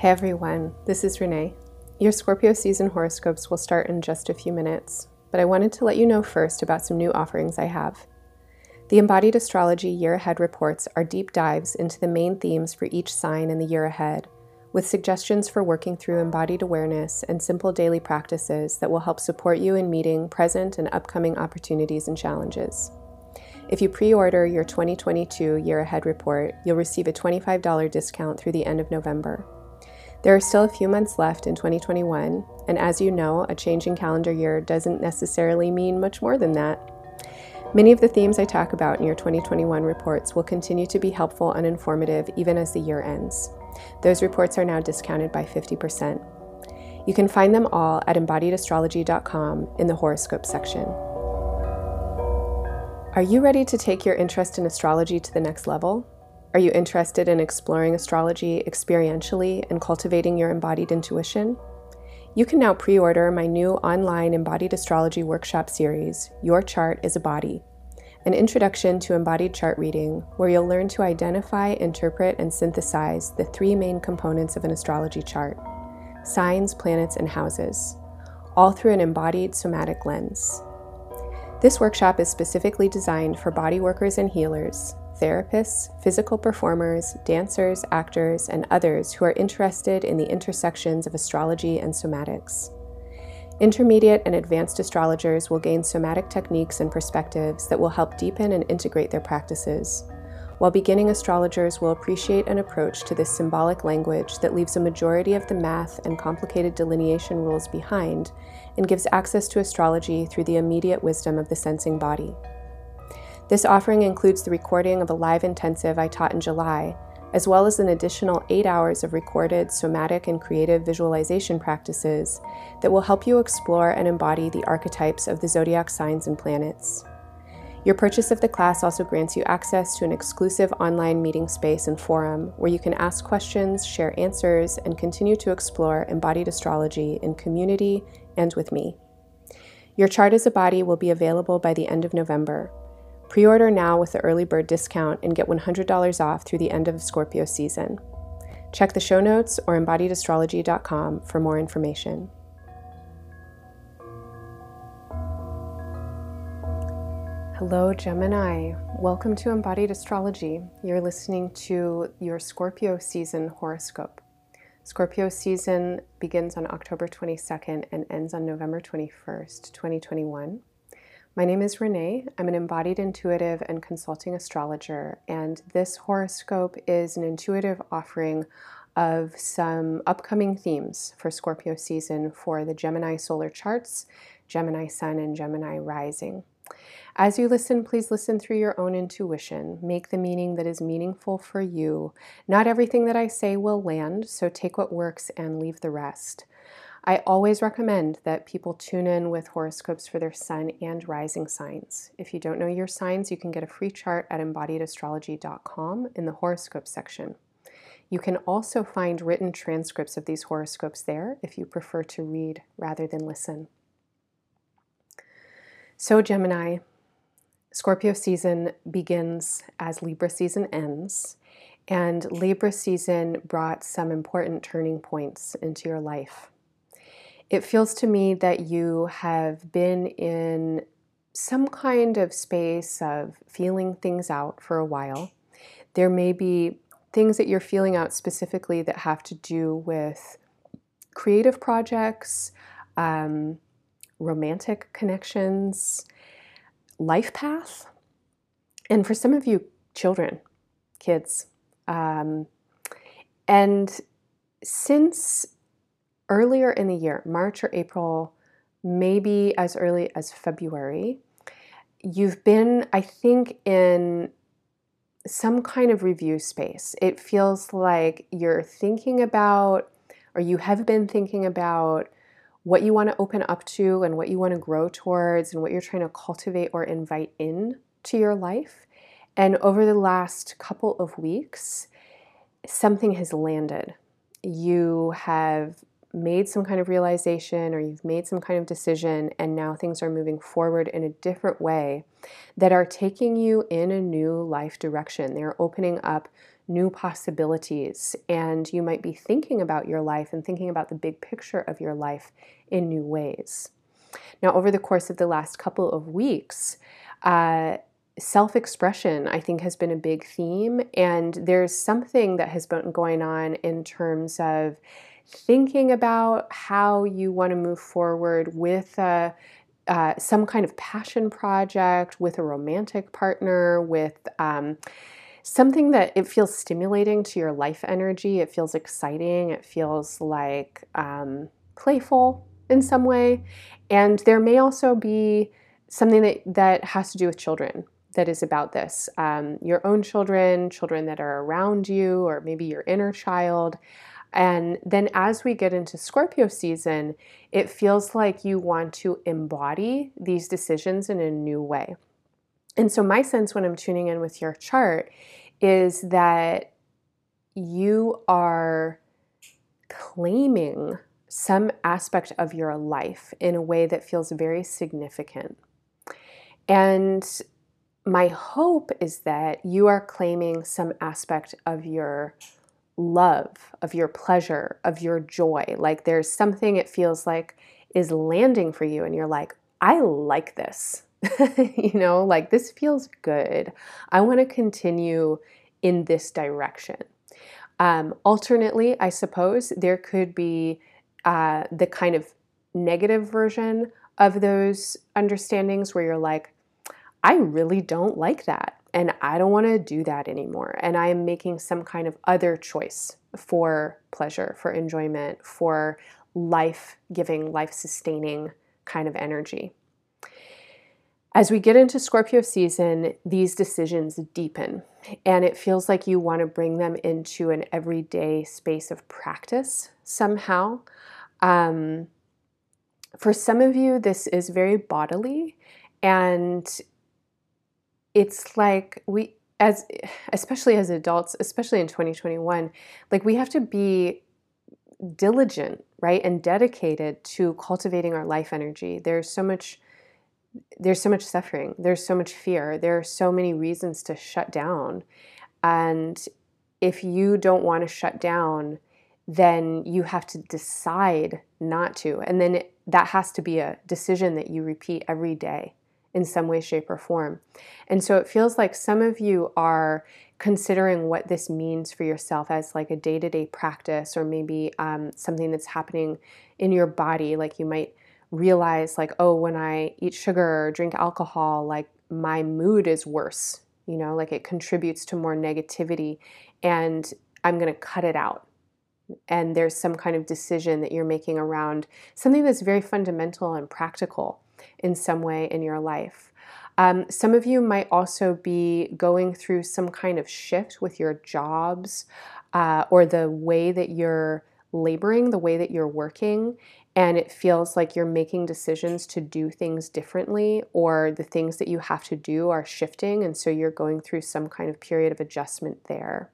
Hey everyone, this is Renee. Your Scorpio season horoscopes will start in just a few minutes, but I wanted to let you know first about some new offerings I have. The Embodied Astrology Year Ahead reports are deep dives into the main themes for each sign in the year ahead, with suggestions for working through embodied awareness and simple daily practices that will help support you in meeting present and upcoming opportunities and challenges. If you pre order your 2022 Year Ahead report, you'll receive a $25 discount through the end of November. There are still a few months left in 2021, and as you know, a changing calendar year doesn't necessarily mean much more than that. Many of the themes I talk about in your 2021 reports will continue to be helpful and informative even as the year ends. Those reports are now discounted by 50%. You can find them all at embodiedastrology.com in the horoscope section. Are you ready to take your interest in astrology to the next level? Are you interested in exploring astrology experientially and cultivating your embodied intuition? You can now pre order my new online embodied astrology workshop series, Your Chart is a Body, an introduction to embodied chart reading, where you'll learn to identify, interpret, and synthesize the three main components of an astrology chart signs, planets, and houses, all through an embodied somatic lens. This workshop is specifically designed for body workers and healers therapists, physical performers, dancers, actors, and others who are interested in the intersections of astrology and somatics. Intermediate and advanced astrologers will gain somatic techniques and perspectives that will help deepen and integrate their practices, while beginning astrologers will appreciate an approach to this symbolic language that leaves a majority of the math and complicated delineation rules behind and gives access to astrology through the immediate wisdom of the sensing body. This offering includes the recording of a live intensive I taught in July, as well as an additional eight hours of recorded somatic and creative visualization practices that will help you explore and embody the archetypes of the zodiac signs and planets. Your purchase of the class also grants you access to an exclusive online meeting space and forum where you can ask questions, share answers, and continue to explore embodied astrology in community and with me. Your chart as a body will be available by the end of November. Pre order now with the early bird discount and get $100 off through the end of Scorpio season. Check the show notes or embodiedastrology.com for more information. Hello, Gemini. Welcome to Embodied Astrology. You're listening to your Scorpio season horoscope. Scorpio season begins on October 22nd and ends on November 21st, 2021. My name is Renee. I'm an embodied intuitive and consulting astrologer, and this horoscope is an intuitive offering of some upcoming themes for Scorpio season for the Gemini solar charts, Gemini sun, and Gemini rising. As you listen, please listen through your own intuition. Make the meaning that is meaningful for you. Not everything that I say will land, so take what works and leave the rest. I always recommend that people tune in with horoscopes for their sun and rising signs. If you don't know your signs, you can get a free chart at embodiedastrology.com in the horoscope section. You can also find written transcripts of these horoscopes there if you prefer to read rather than listen. So, Gemini, Scorpio season begins as Libra season ends, and Libra season brought some important turning points into your life it feels to me that you have been in some kind of space of feeling things out for a while. There may be things that you're feeling out specifically that have to do with creative projects, um, romantic connections, life path, and for some of you, children, kids. Um, and since earlier in the year, March or April, maybe as early as February, you've been, I think, in some kind of review space. It feels like you're thinking about, or you have been thinking about, what you want to open up to and what you want to grow towards and what you're trying to cultivate or invite in to your life. And over the last couple of weeks, something has landed. You have made some kind of realization or you've made some kind of decision and now things are moving forward in a different way that are taking you in a new life direction. They're opening up new possibilities, and you might be thinking about your life and thinking about the big picture of your life in new ways. Now, over the course of the last couple of weeks, uh, self expression, I think, has been a big theme. And there's something that has been going on in terms of thinking about how you want to move forward with uh, uh, some kind of passion project, with a romantic partner, with um, something that it feels stimulating to your life energy. It feels exciting. It feels like um, playful in some way. And there may also be something that, that has to do with children that is about this um, your own children, children that are around you, or maybe your inner child. And then as we get into Scorpio season, it feels like you want to embody these decisions in a new way. And so, my sense when I'm tuning in with your chart is that you are claiming some aspect of your life in a way that feels very significant. And my hope is that you are claiming some aspect of your love, of your pleasure, of your joy. Like there's something it feels like is landing for you, and you're like, I like this. you know, like this feels good. I want to continue in this direction. Um, alternately, I suppose there could be uh, the kind of negative version of those understandings where you're like, I really don't like that. And I don't want to do that anymore. And I am making some kind of other choice for pleasure, for enjoyment, for life giving, life sustaining kind of energy. As we get into Scorpio season, these decisions deepen, and it feels like you want to bring them into an everyday space of practice somehow. Um, for some of you, this is very bodily, and it's like we as especially as adults especially in 2021 like we have to be diligent right and dedicated to cultivating our life energy. There's so much there's so much suffering. There's so much fear. There are so many reasons to shut down. And if you don't want to shut down then you have to decide not to. And then it, that has to be a decision that you repeat every day in some way, shape, or form. And so it feels like some of you are considering what this means for yourself as like a day to day practice or maybe um, something that's happening in your body. Like you might realize, like, oh, when I eat sugar or drink alcohol, like my mood is worse, you know, like it contributes to more negativity and I'm going to cut it out. And there's some kind of decision that you're making around something that's very fundamental and practical in some way in your life. Um, some of you might also be going through some kind of shift with your jobs uh, or the way that you're laboring, the way that you're working, and it feels like you're making decisions to do things differently, or the things that you have to do are shifting, and so you're going through some kind of period of adjustment there.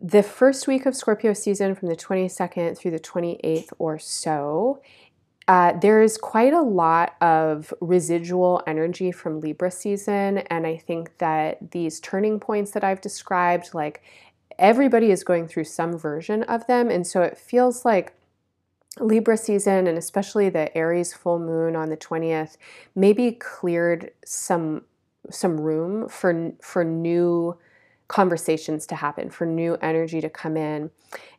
The first week of Scorpio season, from the 22nd through the 28th or so, uh, there is quite a lot of residual energy from Libra season, and I think that these turning points that I've described, like everybody is going through some version of them, and so it feels like Libra season, and especially the Aries full moon on the 20th, maybe cleared some some room for for new conversations to happen, for new energy to come in.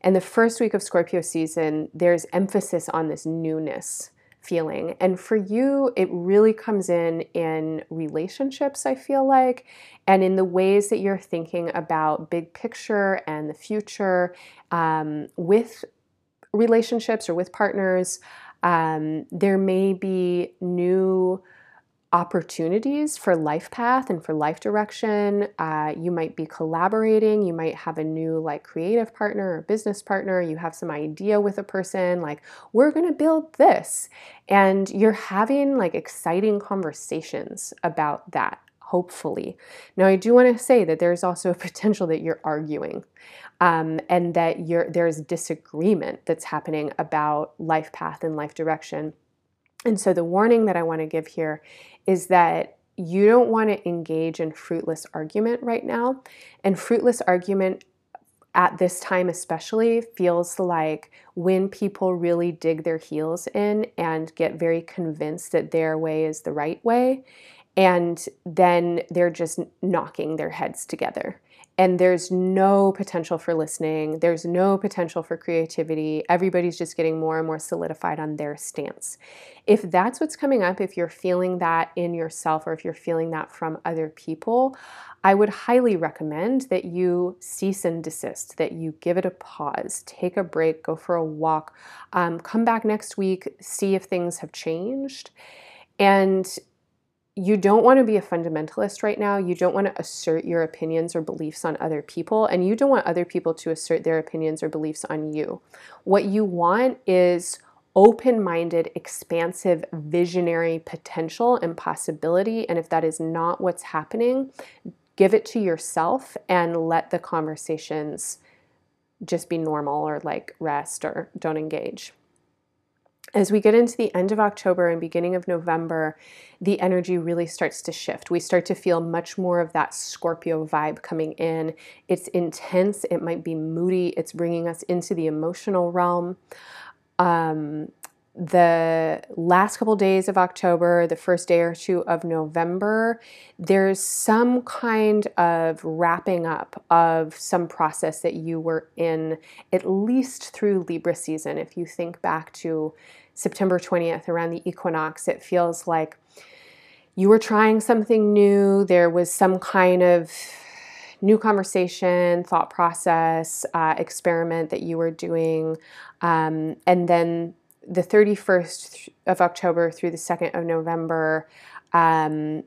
And the first week of Scorpio season, there's emphasis on this newness feeling. And for you, it really comes in in relationships, I feel like, and in the ways that you're thinking about big picture and the future um, with relationships or with partners. Um, there may be new opportunities for life path and for life direction. Uh, you might be collaborating. You might have a new like creative partner or business partner. You have some idea with a person like, we're going to build this. And you're having like exciting conversations about that, hopefully. Now, I do want to say that there's also a potential that you're arguing. Um, and that you're, there's disagreement that's happening about life path and life direction. And so, the warning that I want to give here is that you don't want to engage in fruitless argument right now. And fruitless argument at this time, especially, feels like when people really dig their heels in and get very convinced that their way is the right way. And then they're just knocking their heads together and there's no potential for listening, there's no potential for creativity. Everybody's just getting more and more solidified on their stance. If that's what's coming up, if you're feeling that in yourself or if you're feeling that from other people, I would highly recommend that you cease and desist, that you give it a pause, take a break, go for a walk, um, come back next week, see if things have changed. And you don't want to be a fundamentalist right now. You don't want to assert your opinions or beliefs on other people, and you don't want other people to assert their opinions or beliefs on you. What you want is open minded, expansive, visionary potential and possibility. And if that is not what's happening, give it to yourself and let the conversations just be normal or like rest or don't engage as we get into the end of October and beginning of November, the energy really starts to shift. We start to feel much more of that Scorpio vibe coming in. It's intense, it might be moody, it's bringing us into the emotional realm. Um, the last couple days of October, the first day or two of November, there's some kind of wrapping up of some process that you were in, at least through Libra season. If you think back to September 20th, around the equinox, it feels like you were trying something new. There was some kind of new conversation, thought process, uh, experiment that you were doing. Um, and then the 31st of October through the 2nd of November, um,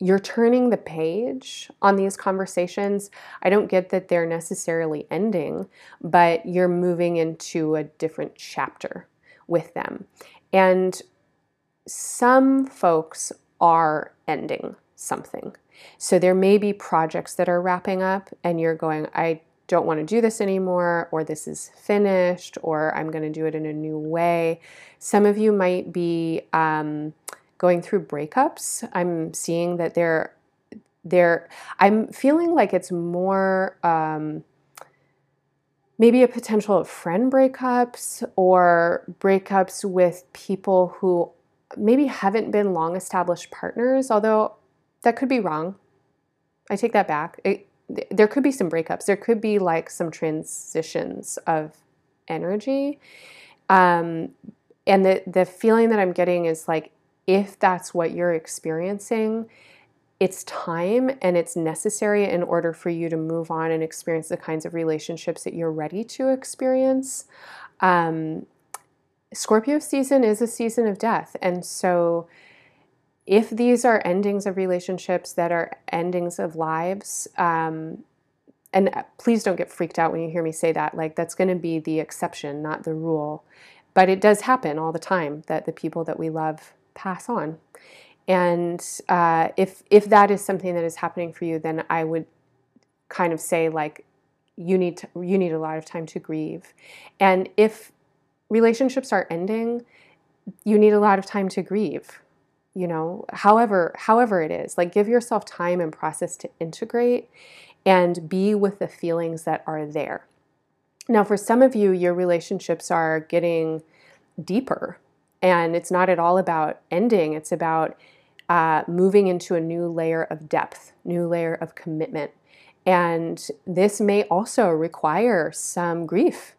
you're turning the page on these conversations. I don't get that they're necessarily ending, but you're moving into a different chapter with them. And some folks are ending something. So there may be projects that are wrapping up, and you're going, I don't want to do this anymore, or this is finished, or I'm going to do it in a new way. Some of you might be. Um, going through breakups. I'm seeing that they're they're I'm feeling like it's more um, maybe a potential of friend breakups or breakups with people who maybe haven't been long established partners, although that could be wrong. I take that back. It, there could be some breakups. There could be like some transitions of energy. Um, and the, the feeling that I'm getting is like if that's what you're experiencing, it's time and it's necessary in order for you to move on and experience the kinds of relationships that you're ready to experience. Um, Scorpio season is a season of death. And so, if these are endings of relationships that are endings of lives, um, and please don't get freaked out when you hear me say that, like that's going to be the exception, not the rule. But it does happen all the time that the people that we love pass on. And uh, if if that is something that is happening for you, then I would kind of say like you need to, you need a lot of time to grieve. And if relationships are ending, you need a lot of time to grieve. You know, however however it is, like give yourself time and process to integrate and be with the feelings that are there. Now, for some of you, your relationships are getting deeper and it's not at all about ending, it's about uh, moving into a new layer of depth, new layer of commitment. And this may also require some grief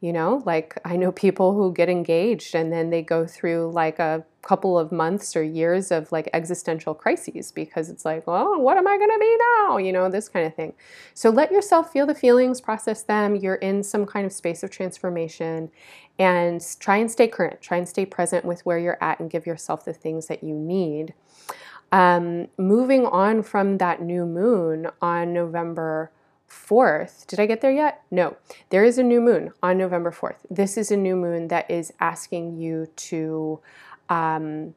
you know like i know people who get engaged and then they go through like a couple of months or years of like existential crises because it's like well what am i going to be now? You know this kind of thing. So let yourself feel the feelings process them. You're in some kind of space of transformation and try and stay current. Try and stay present with where you're at and give yourself the things that you need. Um, moving on from that new moon on november 4th. Did I get there yet? No. There is a new moon on November 4th. This is a new moon that is asking you to um,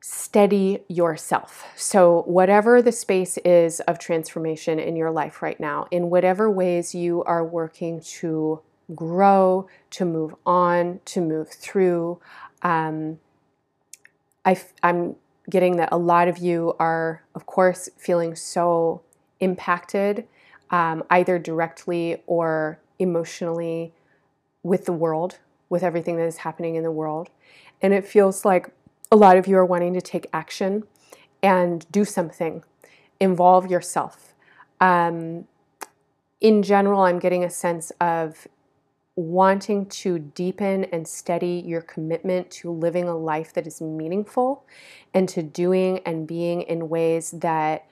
steady yourself. So, whatever the space is of transformation in your life right now, in whatever ways you are working to grow, to move on, to move through, um, I, I'm getting that a lot of you are, of course, feeling so impacted, um, either directly or emotionally, with the world, with everything that is happening in the world. And it feels like a lot of you are wanting to take action and do something, involve yourself. Um, in general, I'm getting a sense of wanting to deepen and steady your commitment to living a life that is meaningful and to doing and being in ways that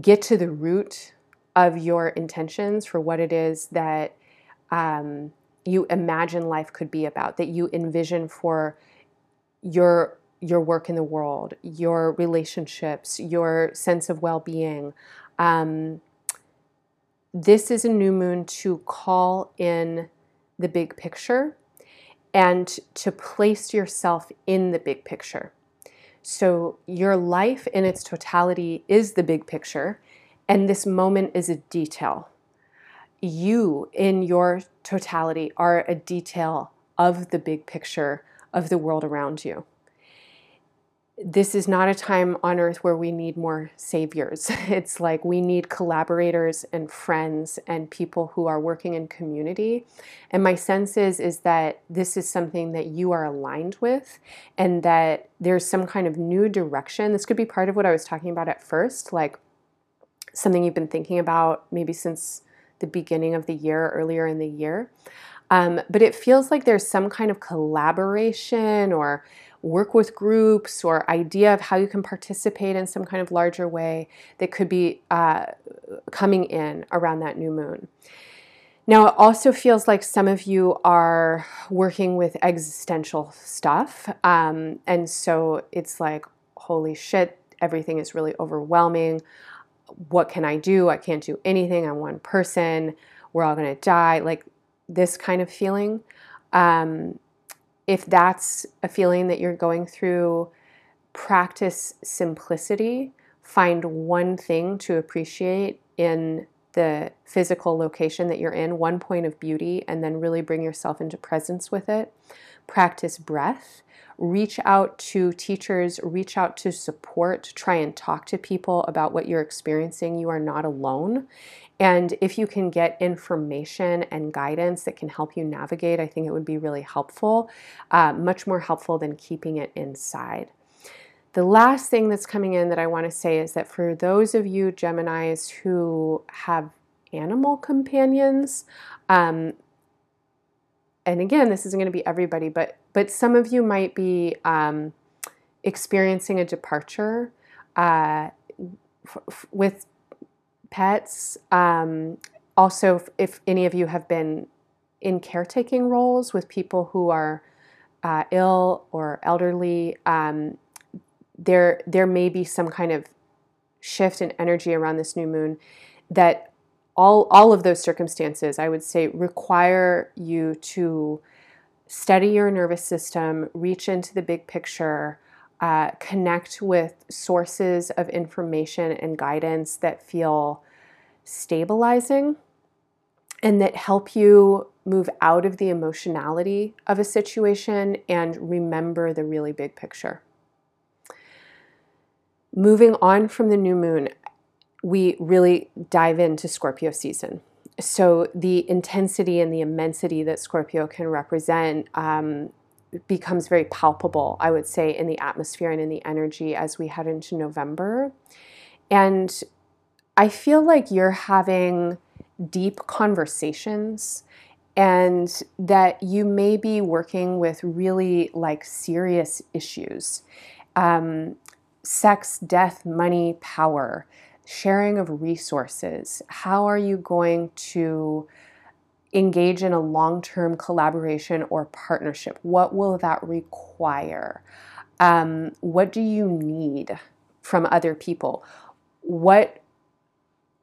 get to the root of your intentions for what it is that um, you imagine life could be about, that you envision for your your work in the world, your relationships, your sense of well-being. Um, this is a new moon to call in the big picture and to place yourself in the big picture. So, your life in its totality is the big picture, and this moment is a detail. You, in your totality, are a detail of the big picture of the world around you this is not a time on earth where we need more saviors. It's like we need collaborators and friends and people who are working in community. And my sense is is that this is something that you are aligned with and that there's some kind of new direction. This could be part of what I was talking about at first, like something you've been thinking about maybe since the beginning of the year, earlier in the year. Um, but it feels like there's some kind of collaboration or work with groups or idea of how you can participate in some kind of larger way that could be uh, coming in around that new moon. Now, it also feels like some of you are working with existential stuff. Um, and so it's like, holy shit, everything is really overwhelming. What can I do? I can't do anything. I'm one person. We're all going to die. Like this kind of feeling. Um, if that's a feeling that you're going through, practice simplicity. Find one thing to appreciate in the physical location that you're in, one point of beauty, and then really bring yourself into presence with it. Practice breath. Reach out to teachers, reach out to support, try and talk to people about what you're experiencing. You are not alone. And if you can get information and guidance that can help you navigate, I think it would be really helpful, uh, much more helpful than keeping it inside. The last thing that's coming in that I want to say is that for those of you Geminis who have animal companions, um, and again, this isn't going to be everybody, but but some of you might be um, experiencing a departure uh, f- with pets. Um, also, if any of you have been in caretaking roles with people who are uh, ill or elderly, um, there there may be some kind of shift in energy around this new moon that all all of those circumstances I would say require you to steady your nervous system, reach into the big picture, uh, connect with sources of information and guidance that feel stabilizing and that help you move out of the emotionality of a situation and remember the really big picture. Moving on from the new moon, we really dive into Scorpio season. So, the intensity and the immensity that Scorpio can represent um, becomes very palpable, I would say, in the atmosphere and in the energy as we head into November. And I feel like you're having deep conversations and that you may be working with really like serious issues um, sex, death, money, power, sharing of resources. How are you going to engage in a long term collaboration or partnership? What will that require? Um, what do you need from other people? What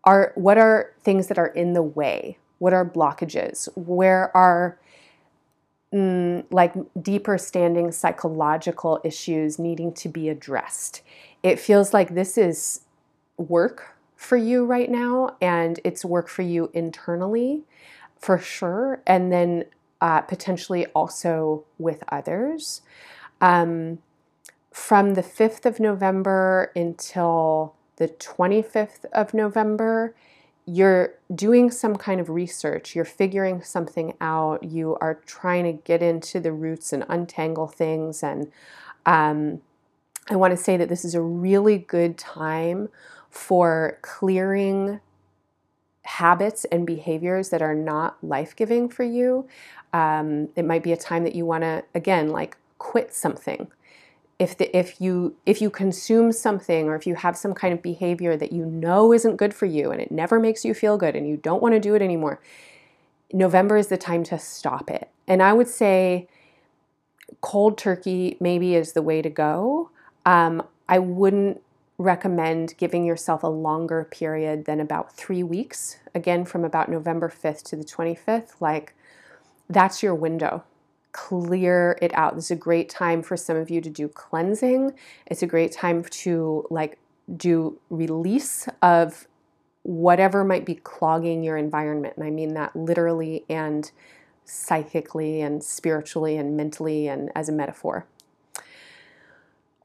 are what are things that are in the way? What are blockages? Where are mm, like deeper standing psychological issues needing to be addressed? It feels like this is work for you right now, and it's work for you internally for sure, and then uh, potentially also with others. Um, from the 5th of November until the 25th of November, you're doing some kind of research, you're figuring something out, you are trying to get into the roots and untangle things. And um, I want to say that this is a really good time for clearing habits and behaviors that are not life giving for you. Um, it might be a time that you want to, again, like quit something. If the, if you if you consume something or if you have some kind of behavior that you know isn't good for you and it never makes you feel good and you don't want to do it anymore november is the time to stop it. And i would say cold turkey maybe is the way to go. Um, i wouldn't recommend giving yourself a longer period than about three weeks again from about november 5th to the 25th like that's your window clear it out. This is a great time for some of you to do cleansing. It's a great time to like do release of whatever might be clogging your environment. And I mean that literally and psychically and spiritually and mentally and as a metaphor.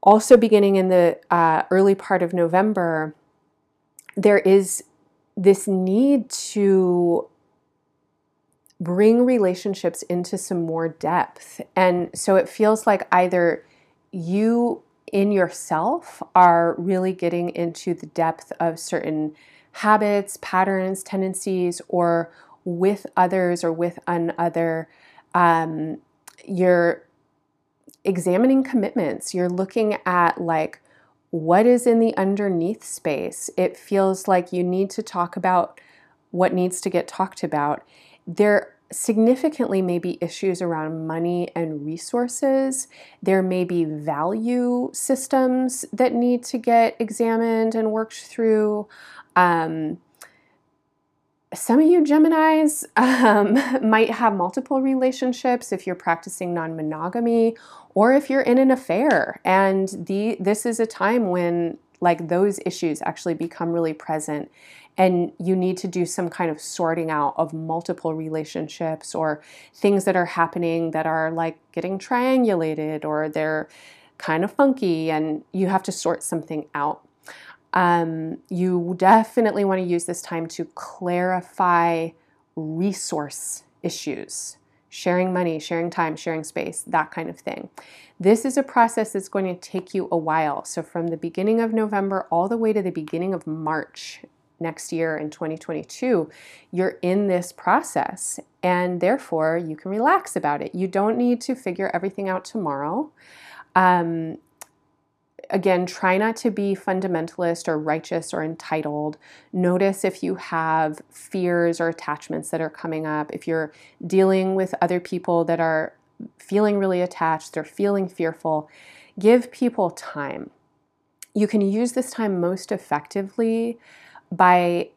Also, beginning in the uh, early part of November, there is this need to bring relationships into some more depth. And so it feels like either you in yourself are really getting into the depth of certain habits, patterns, tendencies, or with others or with another. Um, you're examining commitments. You're looking at like what is in the underneath space. It feels like you need to talk about what needs to get talked about there significantly may be issues around money and resources. There may be value systems that need to get examined and worked through. Um, some of you Geminis um, might have multiple relationships if you're practicing non monogamy or if you're in an affair. And the, this is a time when like those issues actually become really present and you need to do some kind of sorting out of multiple relationships or things that are happening that are like getting triangulated or they're kind of funky and you have to sort something out. Um, you definitely want to use this time to clarify resource issues sharing money, sharing time, sharing space, that kind of thing. This is a process that's going to take you a while. So, from the beginning of November all the way to the beginning of March next year in 2022, you're in this process and therefore you can relax about it. You don't need to figure everything out tomorrow. Um, again, try not to be fundamentalist or righteous or entitled. Notice if you have fears or attachments that are coming up. If you're dealing with other people that are feeling really attached, they're feeling fearful, give people time. You can use this time most effectively by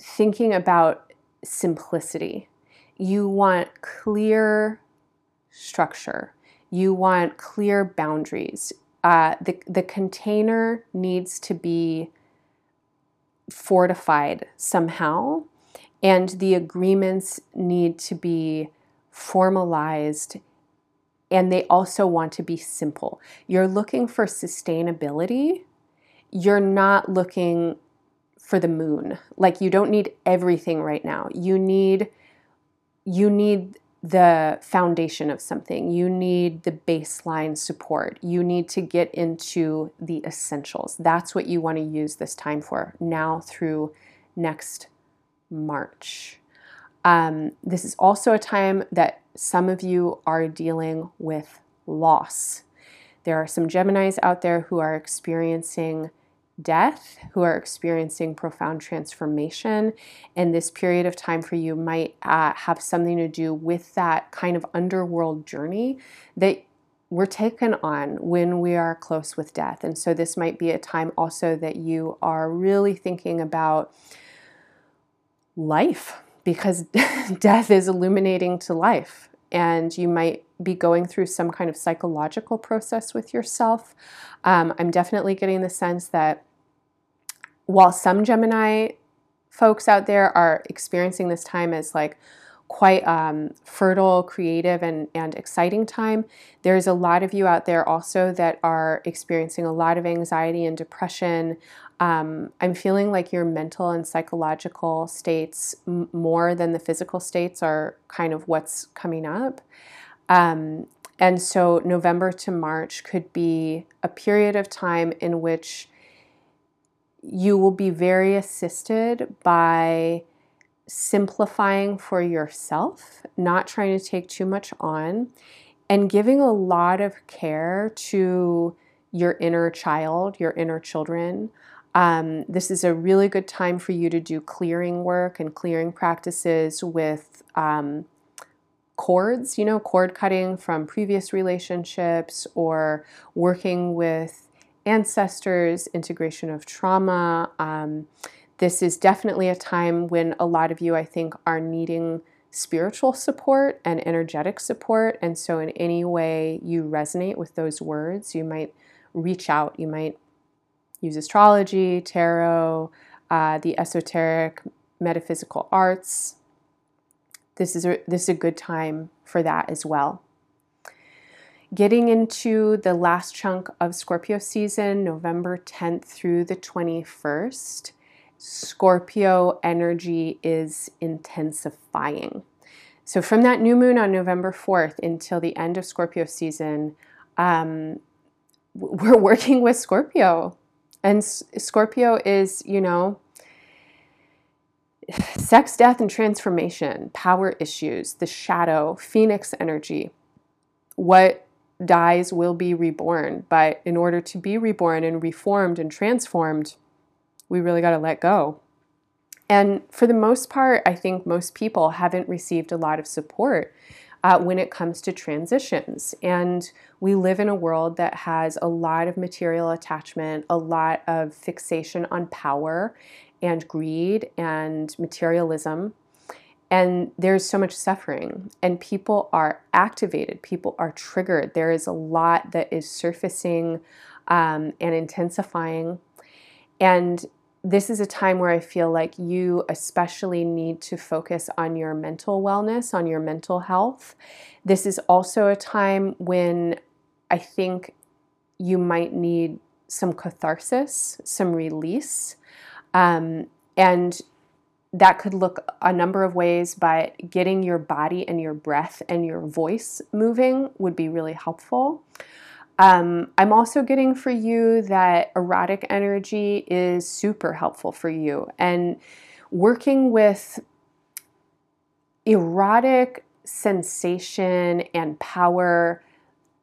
thinking about simplicity. You want clear structure. You want clear boundaries. Uh, the, the container needs to be fortified somehow, and the agreements need to be formalized and they also want to be simple. You're looking for sustainability. You're not looking for the moon. Like you don't need everything right now. You need you need the foundation of something. You need the baseline support. You need to get into the essentials. That's what you want to use this time for now through next March. Um, this is also a time that some of you are dealing with loss. There are some Geminis out there who are experiencing death who are experiencing profound transformation. And this period of time for you might uh, have something to do with that kind of underworld journey that we're taken on when we are close with death. And so this might be a time also that you are really thinking about life because death is illuminating to life. And you might be going through some kind of psychological process with yourself. Um, I'm definitely getting the sense that while some Gemini folks out there are experiencing this time as like, quite um, fertile, creative, and, and exciting time. There's a lot of you out there also that are experiencing a lot of anxiety and depression. Um, I'm feeling like your mental and psychological states, more than the physical states, are kind of what's coming up. Um, and so, November to March could be a period of time in which you will be very assisted by simplifying for yourself, not trying to take too much on, and giving a lot of care to your inner child, your inner children. Um, this is a really good time for you to do clearing work and clearing practices with um, cords, you know, cord cutting from previous relationships or working with ancestors, integration of trauma. Um, this is definitely a time when a lot of you, I think, are needing spiritual support and energetic support. And so, in any way you resonate with those words, you might reach out. You might use astrology, tarot, uh, the esoteric, metaphysical arts. This is, a, this is a good time for that as well. Getting into the last chunk of Scorpio season, November 10th through the 21st, Scorpio energy is intensifying. So, from that new moon on November 4th until the end of Scorpio season, um, we're working with Scorpio. And Scorpio is, you know, sex, death, and transformation, power issues, the shadow, phoenix energy. What dies will be reborn. But in order to be reborn and reformed and transformed, we really got to let go. And for the most part, I think most people haven't received a lot of support uh, when it comes to transitions. And we live in a world that has a lot of material attachment, a lot of fixation on power and greed and materialism. And there's so much suffering, and people are activated, people are triggered. There is a lot that is surfacing um, and intensifying. And this is a time where I feel like you especially need to focus on your mental wellness, on your mental health. This is also a time when I think you might need some catharsis, some release. Um, and that could look a number of ways, but getting your body and your breath and your voice moving would be really helpful. Um, I'm also getting for you that erotic energy is super helpful for you. And working with erotic sensation and power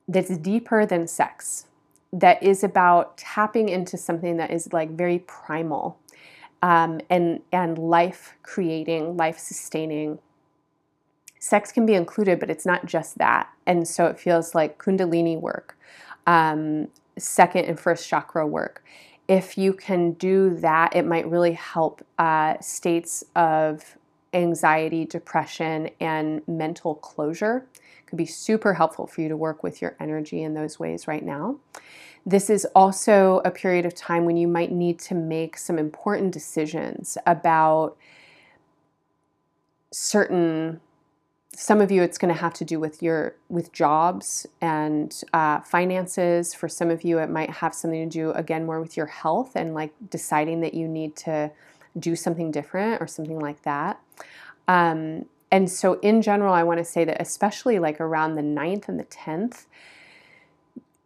that's deeper than sex, that is about tapping into something that is like very primal um, and, and life creating, life sustaining sex can be included, but it's not just that. And so it feels like Kundalini work, um, second and first chakra work. If you can do that, it might really help uh, states of anxiety, depression, and mental closure. Could be super helpful for you to work with your energy in those ways right now. This is also a period of time when you might need to make some important decisions about certain some of you it's going to have to do with your with jobs and uh, finances for some of you it might have something to do again more with your health and like deciding that you need to do something different or something like that um, and so in general i want to say that especially like around the 9th and the 10th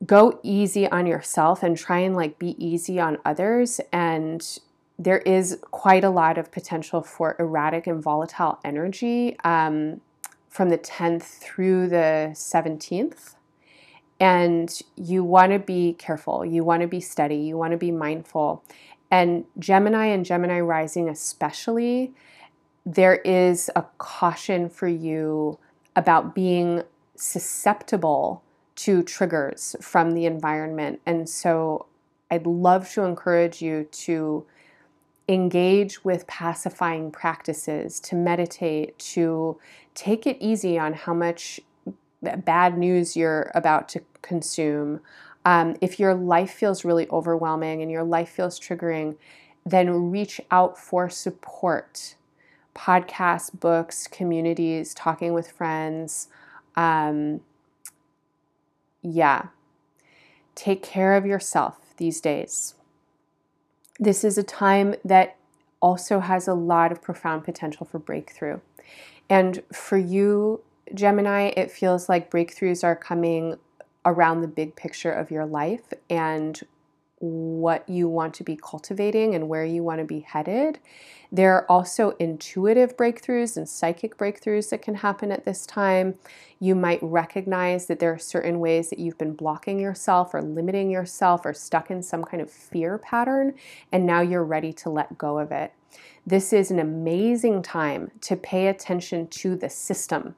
go easy on yourself and try and like be easy on others and there is quite a lot of potential for erratic and volatile energy um, from the 10th through the 17th. And you want to be careful, you want to be steady, you want to be mindful. And Gemini and Gemini rising, especially, there is a caution for you about being susceptible to triggers from the environment. And so I'd love to encourage you to engage with pacifying practices, to meditate, to take it easy on how much bad news you're about to consume. Um, if your life feels really overwhelming and your life feels triggering, then reach out for support. Podcasts, books, communities, talking with friends. Um, yeah. Take care of yourself these days. This is a time that also has a lot of profound potential for breakthrough. And for you, Gemini, it feels like breakthroughs are coming around the big picture of your life and what you want to be cultivating and where you want to be headed. There are also intuitive breakthroughs and psychic breakthroughs that can happen at this time. You might recognize that there are certain ways that you've been blocking yourself or limiting yourself or stuck in some kind of fear pattern, and now you're ready to let go of it. This is an amazing time to pay attention to the system.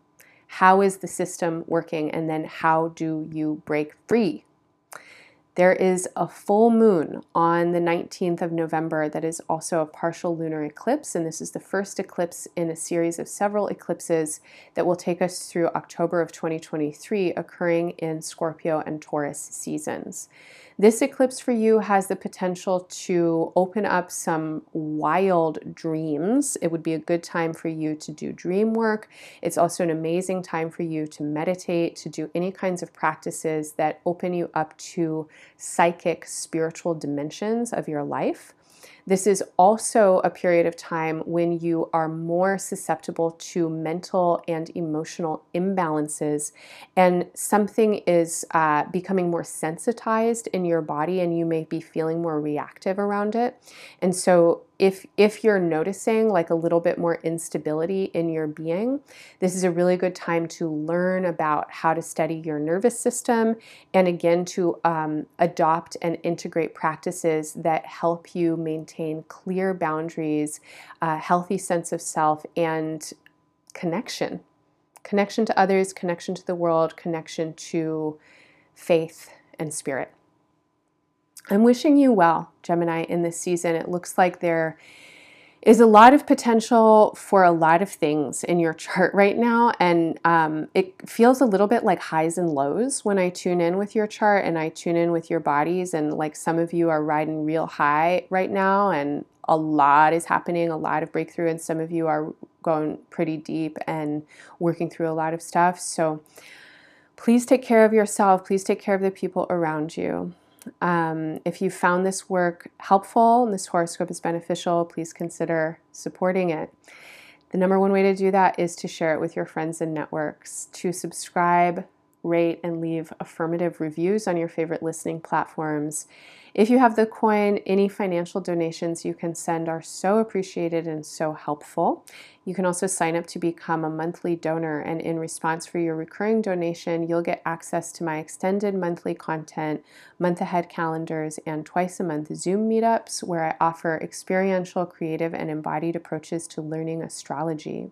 How is the system working? And then how do you break free there is a full moon on the 19th of November that is also a partial lunar eclipse, and this is the first eclipse in a series of several eclipses that will take us through October of 2023, occurring in Scorpio and Taurus seasons. This eclipse for you has the potential to open up some wild dreams. It would be a good time for you to do dream work. It's also an amazing time for you to meditate, to do any kinds of practices that open you up to psychic, spiritual dimensions of your life. This is also a period of time when you are more susceptible to mental and emotional imbalances, and something is uh, becoming more sensitized in your body, and you may be feeling more reactive around it. And so, if if you're noticing like a little bit more instability in your being this is a really good time to learn about how to steady your nervous system and again to um, adopt and integrate practices that help you maintain clear boundaries a healthy sense of self and connection. Connection to others connection to the world connection to faith and spirit I'm wishing you well, Gemini, in this season. It looks like there is a lot of potential for a lot of things in your chart right now. And um, it feels a little bit like highs and lows when I tune in with your chart and I tune in with your bodies. And like some of you are riding real high right now, and a lot is happening, a lot of breakthrough, and some of you are going pretty deep and working through a lot of stuff. So please take care of yourself. Please take care of the people around you. Um, if you found this work helpful and this horoscope is beneficial, please consider supporting it. The number one way to do that is to share it with your friends and networks, to subscribe, rate, and leave affirmative reviews on your favorite listening platforms. If you have the coin, any financial donations you can send are so appreciated and so helpful. You can also sign up to become a monthly donor, and in response for your recurring donation, you'll get access to my extended monthly content, month ahead calendars, and twice a month Zoom meetups where I offer experiential, creative, and embodied approaches to learning astrology.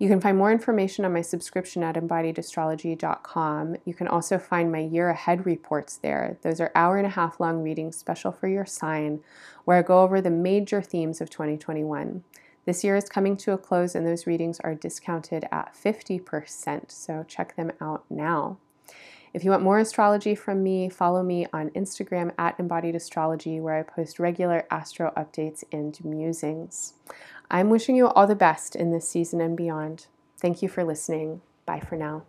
You can find more information on my subscription at embodiedastrology.com. You can also find my year ahead reports there. Those are hour and a half long readings special for your sign, where I go over the major themes of 2021. This year is coming to a close, and those readings are discounted at 50%, so check them out now. If you want more astrology from me, follow me on Instagram at Embodied Astrology, where I post regular astro updates and musings. I'm wishing you all the best in this season and beyond. Thank you for listening. Bye for now.